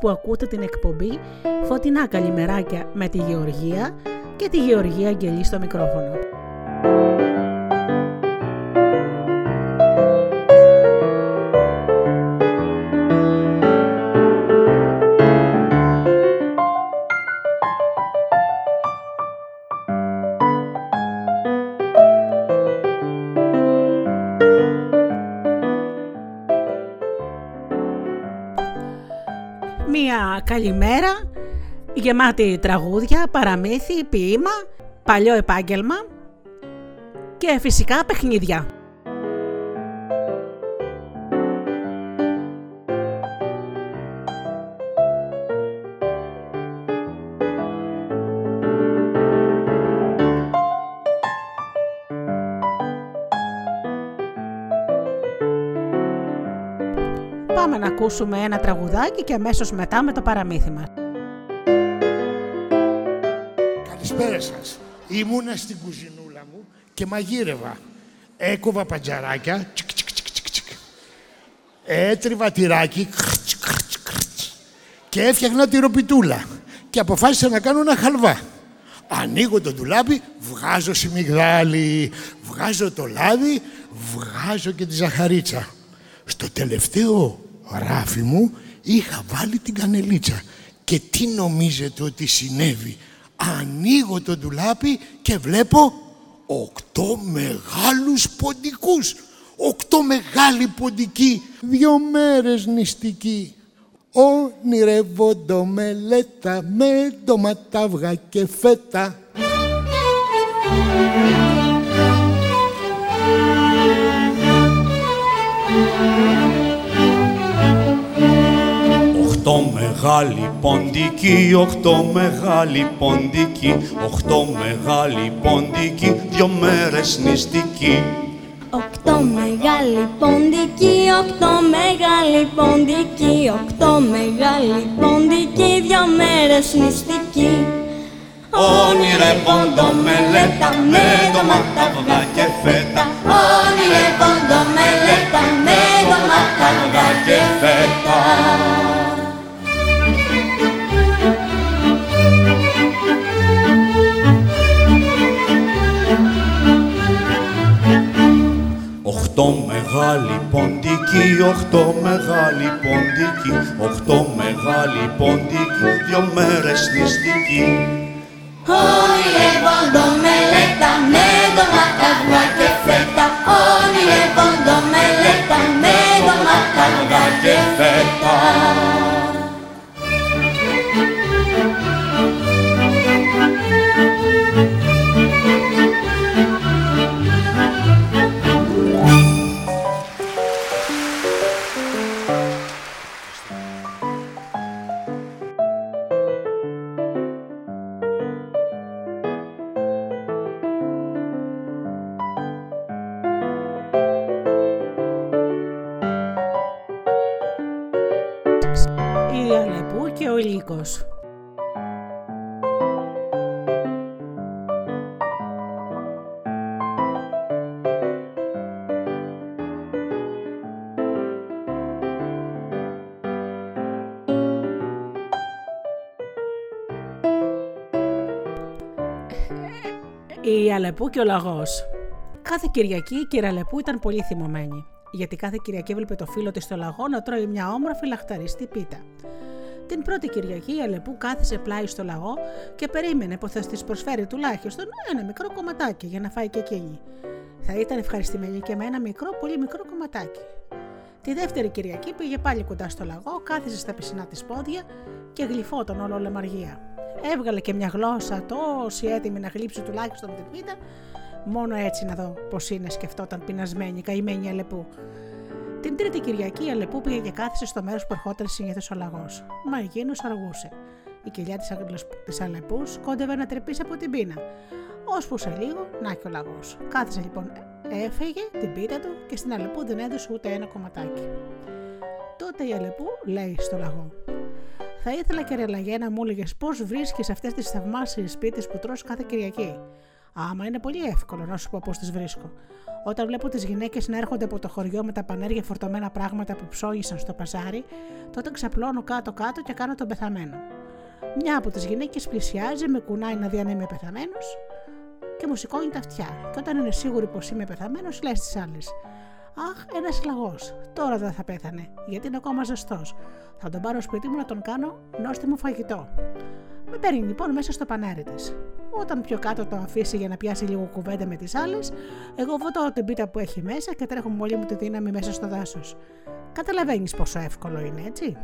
Που ακούτε την εκπομπή Φωτεινά Καλημεράκια με τη Γεωργία και τη Γεωργία Αγγελή στο μικρόφωνο. Καλημέρα, γεμάτη τραγούδια, παραμύθι, ποίημα, παλιό επάγγελμα και φυσικά παιχνίδια. Ακούσουμε ένα τραγουδάκι και αμέσως μετά με το παραμύθι μας. Καλησπέρα σας. Ήμουνα στην κουζινούλα μου και μαγείρευα. Έκοβα παντζαράκια, τσικ, τσικ, τσικ, τσικ, έτριβα τυράκι, και έφτιαχνα τυροπιτούλα. Και αποφάσισα να κάνω ένα χαλβά. Ανοίγω το ντουλάπι, βγάζω σιμιγδάλι, βγάζω το λάδι, βγάζω και τη ζαχαρίτσα. Στο τελευταίο ράφι μου είχα βάλει την κανελίτσα. Και τι νομίζετε ότι συνέβη; Ανοίγω το ντουλάπι και βλέπω οκτώ μεγάλους ποντικούς. Οκτώ μεγάλοι ποντικοί, δυο μέρες νηστικοί. Ονειρεύοντο μελέτα με ντοματάβγα και φέτα. Οχτώ μεγάλη ποντική, οχτώ μεγάλη ποντική, οχτώ μεγάλη ποντική, δυο μέρες νηστική. Οκτώ μεγάλη ποντική, οκτώ μεγάλη ποντική, οκτώ μεγάλη ποντική, δυο μέρες νηστική. Όνειρε πόντο μελέτα με ντοματά αυγά και φέτα. Όνειρε πόντο μελέτα με ντοματά αυγά και φέτα. Οχτώ μεγάλη ποντική, οχτώ μεγάλη ποντική, οχτώ μεγάλη ποντική, δυο μέρες νηστική. Ονειρεύοντο μελέτα με ντοματά και Η Αλεπού και ο Λαγός. Κάθε Κυριακή η κυρία Αλεπού ήταν πολύ θυμωμένη, γιατί κάθε Κυριακή έβλεπε το φίλο της στο λαγό να τρώει μια όμορφη λαχταριστή πίτα. Την πρώτη Κυριακή η Αλεπού κάθισε πλάι στο λαγό και περίμενε πως θα τη προσφέρει τουλάχιστον ένα μικρό κομματάκι για να φάει και εκείνη. Θα ήταν ευχαριστημένη και με ένα μικρό, πολύ μικρό κομματάκι. Τη δεύτερη Κυριακή πήγε πάλι κοντά στο λαγό, κάθισε στα πισινά της πόδια και γλυφόταν όλο λεμαργία. Έβγαλε και μια γλώσσα τόση έτοιμη να γλύψει τουλάχιστον την πίτα, Μόνο έτσι να δω πώ είναι, σκεφτόταν πεινασμένη, καημένη Αλεπού. Την τρίτη Κυριακή η Αλεπού πήγε και κάθισε στο μέρος που ερχόταν συνήθως ο λαγός. Μα εκείνο αργούσε. Η κοιλιά της Αλεπούς κόντευε να τρεπήσει από την πείνα. Ώσπου σε λίγο, να και ο λαγός. Κάθισε λοιπόν, έφεγε την πίτα του και στην Αλεπού δεν έδωσε ούτε ένα κομματάκι. Τότε η Αλεπού λέει στο λαγό: Θα ήθελα και ρελαγέ να μου έλεγες πώς βρίσκεις αυτές τις θαυμάσιες πίτες που τρως κάθε Κυριακή. Άμα είναι πολύ εύκολο να σου πω πώς τις βρίσκω. Όταν βλέπω τις γυναίκες να έρχονται από το χωριό με τα πανέρια φορτωμένα πράγματα που ψώνισαν στο παζάρι, τότε ξαπλώνω κάτω-κάτω και κάνω τον πεθαμένο. Μια από τις γυναίκες πλησιάζει, με κουνάει να δει αν είμαι πεθαμένος και μου σηκώνει τα αυτιά. Και όταν είναι σίγουρη πως είμαι πεθαμένος, λέει στι άλλε: Αχ, ένας λαγός. Τώρα δεν θα πέθανε, γιατί είναι ακόμα ζεστός. Θα τον πάρω σπίτι μου να τον κάνω νόστιμο φαγητό. Με παίρνει λοιπόν μέσα στο πανέρι της. Όταν πιο κάτω το αφήσει για να πιάσει λίγο κουβέντα με τις άλλες, εγώ βοτώ την πίτα που έχει μέσα και τρέχω με όλη μου τη δύναμη μέσα στο δάσος. Καταλαβαίνεις πόσο εύκολο είναι, έτσι.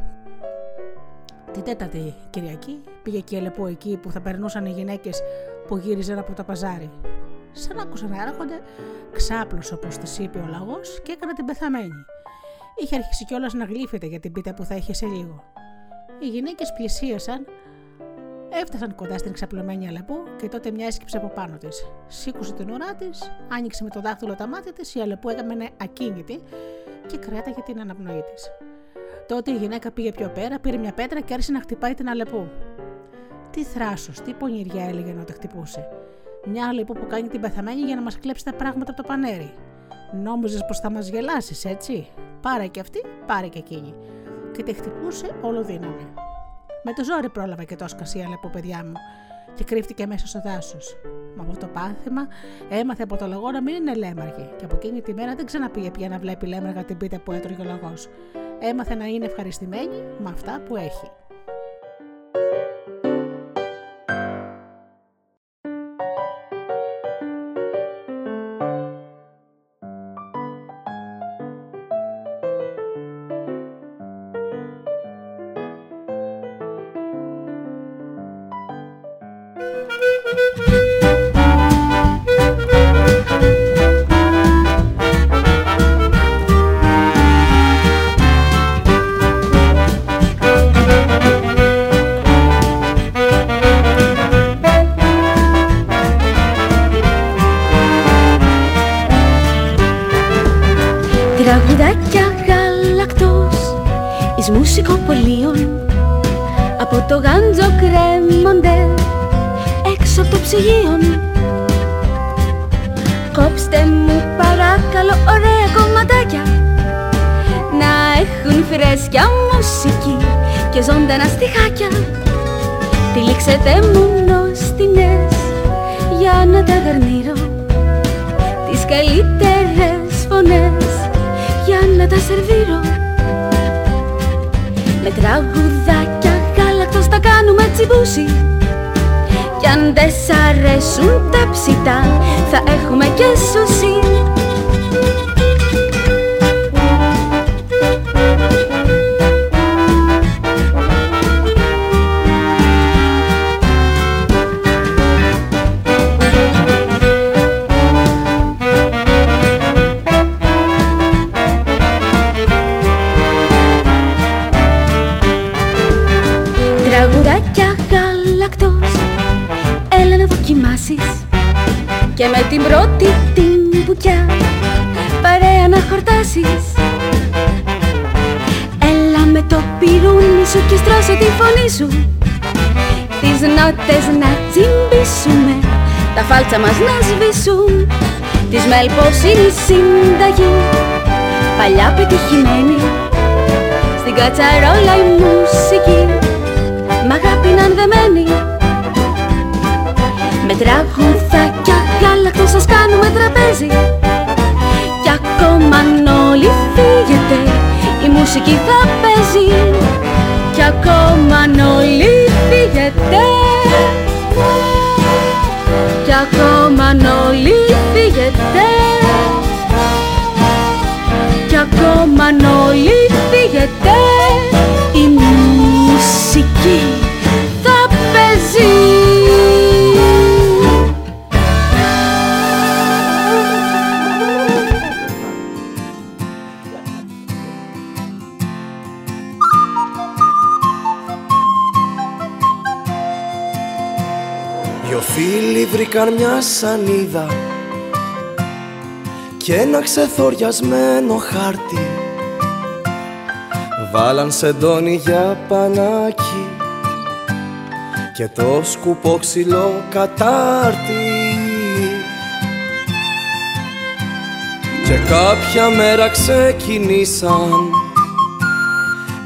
Την τέταρτη Κυριακή πήγε και ελεπού εκεί που θα περνούσαν οι γυναίκες που γύριζαν από το παζάρι. Σαν άκουσα να έρχονται, ξάπλωσε όπως τη είπε ο λαό και έκανε την πεθαμένη. Είχε αρχίσει κιόλας να γλύφεται για την πίτα που θα είχε σε λίγο. Οι γυναίκες πλησίασαν Έφτασαν κοντά στην ξαπλωμένη Αλεπού και τότε μια έσκυψε από πάνω της. Σήκωσε την ουρά της, άνοιξε με το δάχτυλο τα μάτια της, η Αλεπού έκαμε ακίνητη και κράταγε την αναπνοή της. Τότε η γυναίκα πήγε πιο πέρα, πήρε μια πέτρα και άρχισε να χτυπάει την Αλεπού. Τι θράσος, τι πονηριά έλεγε ενώ τα χτυπούσε. Μια Αλεπού που κάνει την πεθαμένη για να μας κλέψει τα πράγματα από το πανέρι. Νόμιζες πως θα μας γελάσεις, έτσι; Πάρε και αυτή, πάρε και εκείνη. Και τη χτυπούσε όλο δύναμη. Με το ζόρι πρόλαβα και το σκασί από παιδιά μου και κρύφτηκε μέσα στο δάσος. Μα από το πάθημα έμαθε από το λαγό να μην είναι λέμαργη και από εκείνη τη μέρα δεν ξαναπήγε πια να βλέπει λέμαργα την πίτα που έτρωγε ο λαγό. Έμαθε να είναι ευχαριστημένη με αυτά που έχει. Ζωντανά στιχάκια Τυλίξετε μου νοστινές για να τα γαρνίρω Τις καλύτερες φωνές για να τα σερβίρω. Με τραγουδάκια γάλακτος τα κάνουμε τσιμπούσι. Κι αν δεν σ' αρέσουν τα ψητά θα έχουμε και σουσί σου. Τις νότες να τσιμπήσουμε, τα φάλτσα μας να σβήσουν. Της μέλπος είναι η συνταγή, παλιά πετυχημένη Στην κατσαρόλα η μουσική, μ' αγάπη να δεμένη Με τραγουδάκια γάλακτο σας κάνουμε τραπέζι. Κι ακόμα αν όλοι φύγετε η μουσική θα παίζει Κι ακόμα αν όλοι φύγετε Κι ακόμα αν όλοι φύγετε Κι ακόμα αν βρήκαν μια σανίδα και ένα ξεθοριασμένο χάρτη. Βάλαν σεντόνι για πανάκι και το σκουπό ξυλό κατάρτι. Και κάποια μέρα ξεκινήσαν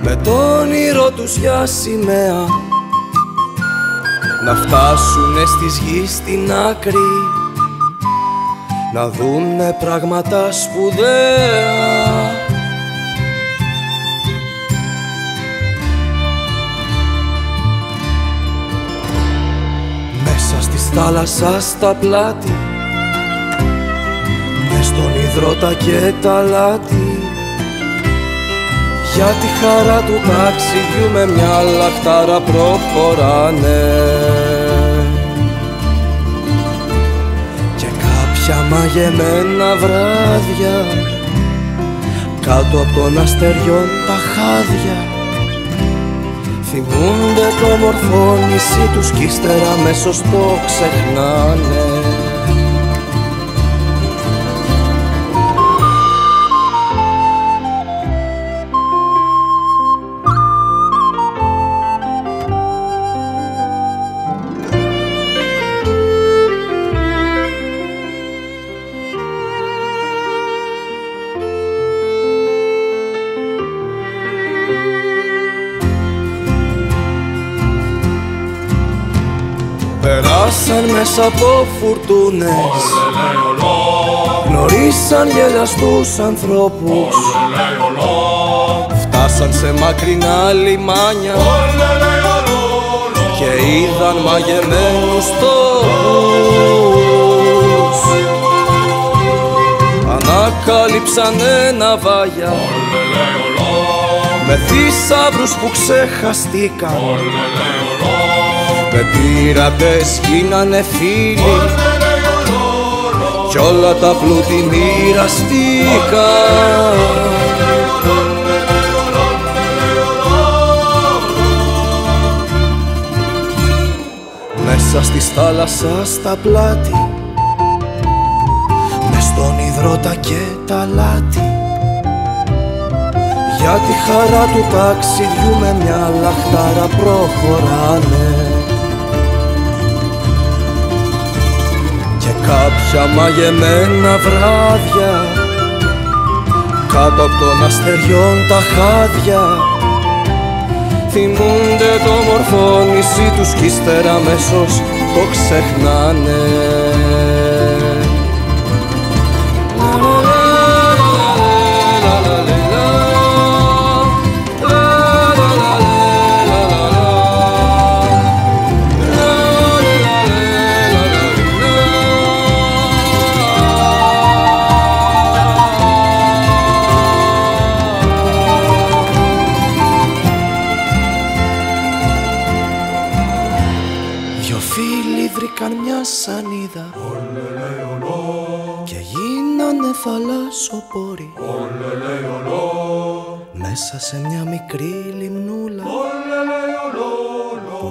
με τον όνειρο τους για σημαία να φτάσουνε στις γης στην άκρη. Να δούνε πράγματα σπουδαία. Μέσα στη θάλασσα στα πλάτη. Μες στον υδρότα και τα λάτι. Για τη χαρά του ταξιδιού με μια λαχτάρα προχωράνε κάποια μαγεμένα βράδια κάτω από τον αστεριών τα χάδια. Θυμούνται το μορφό νησί τους κι ύστερα μέσω το ξεχνάνε μέσα από φουρτούνες. Γνωρίσαν γελαστούς ανθρώπους. Φτάσαν σε μακρινά λιμάνια. Και είδαν μαγεμένους τόπους. Ανακάλυψαν ένα βάγια. Με θησαύρους που ξεχαστήκαν με πειρατές γίνανε φίλοι. Κι όλα τα πλούτη μοιραστήκα Μέσα στη θάλασσα στα πλάτη Μες στον υδρότα και τα λάτι. Για τη χαρά του ταξιδιού με μια λαχτάρα προχωράνε κάποια μαγεμένα βράδια κάτω από τον αστεριών τα χάδια θυμούνται το μορφό νησί τους κι ύστερα αμέσως το ξεχνάνε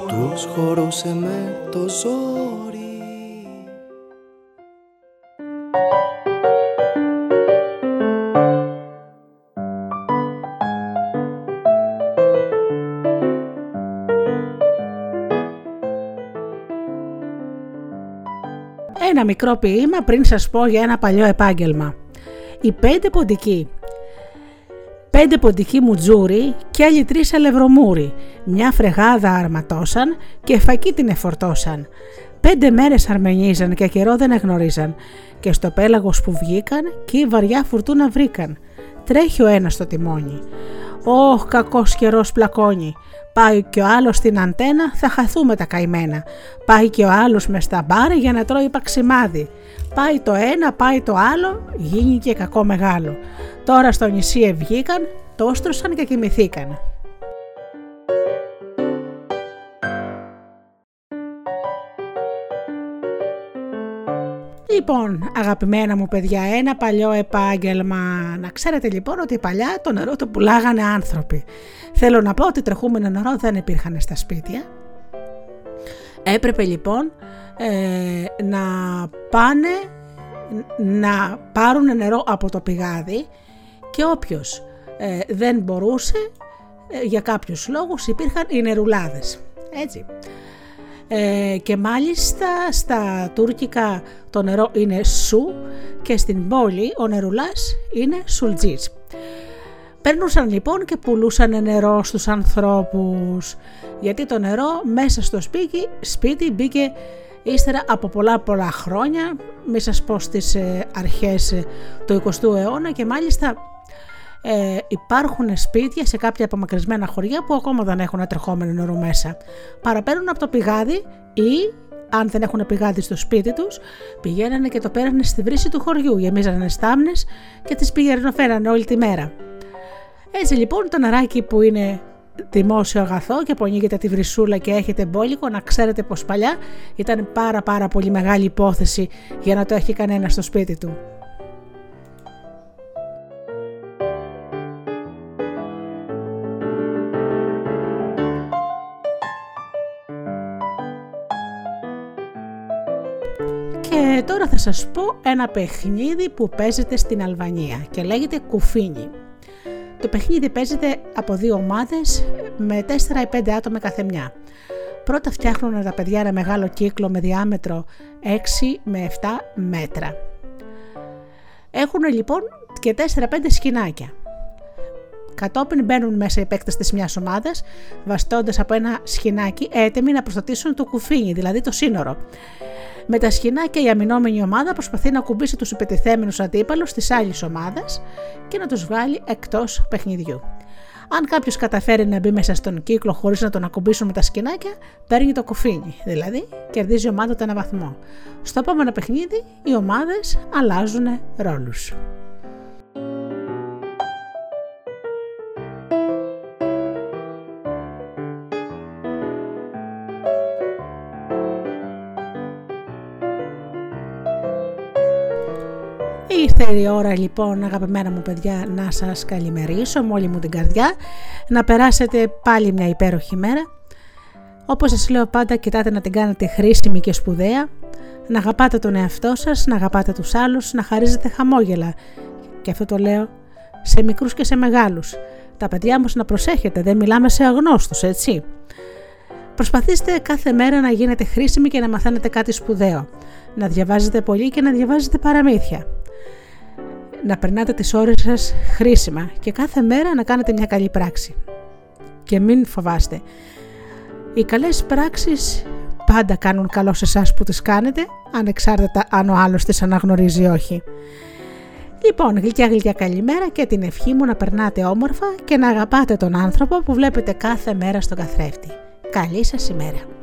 τους χωρούσε με το ζόρι Ένα μικρό ποίημα πριν σας πω για ένα παλιό επάγγελμα. Οι πέντε ποντικοί. Πέντε ποντικοί μουτζούρι και άλλοι τρεις αλευρομούρι. Μια φρεγάδα αρματώσαν και φακή την εφορτώσαν. Πέντε μέρες αρμενίζαν και καιρό δεν εγνωρίζαν και στο πέλαγος που βγήκαν και βαριά φουρτούνα βρήκαν. Τρέχει ο ένας στο τιμόνι. «Ωχ, κακός καιρός πλακώνει. Πάει και ο άλλος στην αντένα, θα χαθούμε τα καημένα. Πάει και ο άλλος μες στα μπάρ για να τρώει παξιμάδι. Πάει το ένα, πάει το άλλο, γίνει και κακό μεγάλο. Τώρα στο νησί ευγήκαν, το όστρωσαν και κοιμηθήκαν. Λοιπόν, αγαπημένα μου παιδιά, ένα παλιό επάγγελμα. Να ξέρετε λοιπόν ότι παλιά το νερό το πουλάγανε άνθρωποι. Θέλω να πω ότι τρεχούμενο νερό δεν υπήρχαν στα σπίτια. Έπρεπε λοιπόν ε, να πάνε να πάρουν νερό από το πηγάδι και όποιος ε, δεν μπορούσε ε, για κάποιους λόγους υπήρχαν οι νερουλάδες. Έτσι. Ε, και μάλιστα στα τουρκικά το νερό είναι σου και στην πόλη ο νερουλάς είναι σουλτζής. Παίρνουσαν λοιπόν και πουλούσαν νερό στους ανθρώπους γιατί το νερό μέσα στο σπίτι, σπίτι μπήκε ύστερα από πολλά πολλά χρόνια, μη σας πω στις ε, αρχές ε, του 20ου αιώνα και μάλιστα ε, υπάρχουν σπίτια σε κάποια απομακρυσμένα χωριά που ακόμα δεν έχουν ατρεχόμενο νερό μέσα. Παραπέρνουν από το πηγάδι ή αν δεν έχουν πηγάδι στο σπίτι τους, πηγαίνανε και το πέρανε στη βρύση του χωριού, γεμίζανε στάμνες και τις φέρανε όλη τη μέρα. Έτσι λοιπόν το νεράκι που είναι δημόσιο αγαθό και που ανοίγετε τη βρυσούλα και έχετε μπόλικο, να ξέρετε πως παλιά ήταν πάρα πάρα πολύ μεγάλη υπόθεση για να το έχει κανένας στο σπίτι του. Θα σας πω ένα παιχνίδι που παίζεται στην Αλβανία και λέγεται κουφίνι. Το παιχνίδι παίζεται από δύο ομάδες με 4 ή 5 άτομα καθεμιά. Πρώτα φτιάχνουν τα παιδιά ένα μεγάλο κύκλο με διάμετρο 6 με 7 μέτρα. Έχουν λοιπόν και 4-5 σκηνάκια. Κατόπιν μπαίνουν μέσα οι παίκτες της μιας ομάδας, βαστώντας από ένα σχοινάκι έτοιμοι να προστατήσουν το κουφίνι, δηλαδή το σύνορο. Με τα σχοινάκια η αμυνόμενη ομάδα προσπαθεί να κουμπίσει τους υπετιθέμενου αντίπαλους της άλλης ομάδας και να τους βγάλει εκτός παιχνιδιού. Αν κάποιος καταφέρει να μπει μέσα στον κύκλο χωρίς να τον ακουμπήσουν με τα σκηνάκια, παίρνει το κουφίνι, δηλαδή κερδίζει η ομάδα του ένα βαθμό. Στο επόμενο παιχνίδι οι ομάδες αλλάζουν ρόλους. Ήρθε η ώρα λοιπόν αγαπημένα μου παιδιά να σας καλημερίσω με όλη μου την καρδιά να περάσετε πάλι μια υπέροχη μέρα. Όπως σας λέω πάντα κοιτάτε να την κάνετε χρήσιμη και σπουδαία να αγαπάτε τον εαυτό σας, να αγαπάτε τους άλλους, να χαρίζετε χαμόγελα. Και αυτό το λέω σε μικρούς και σε μεγάλους. Τα παιδιά όμως να προσέχετε, δεν μιλάμε σε αγνώστους έτσι. Προσπαθήστε κάθε μέρα να γίνετε χρήσιμοι και να μαθαίνετε κάτι σπουδαίο. Να διαβάζετε πολύ και να διαβάζετε παραμύθια να περνάτε τις ώρες σας χρήσιμα και κάθε μέρα να κάνετε μια καλή πράξη. Και μην φοβάστε. Οι καλές πράξεις πάντα κάνουν καλό σε εσάς που τις κάνετε, ανεξάρτητα αν ο άλλος τις αναγνωρίζει ή όχι. Λοιπόν, γλυκιά γλυκιά καλημέρα και την ευχή μου να περνάτε όμορφα και να αγαπάτε τον άνθρωπο που βλέπετε κάθε μέρα στον καθρέφτη. Καλή σας ημέρα.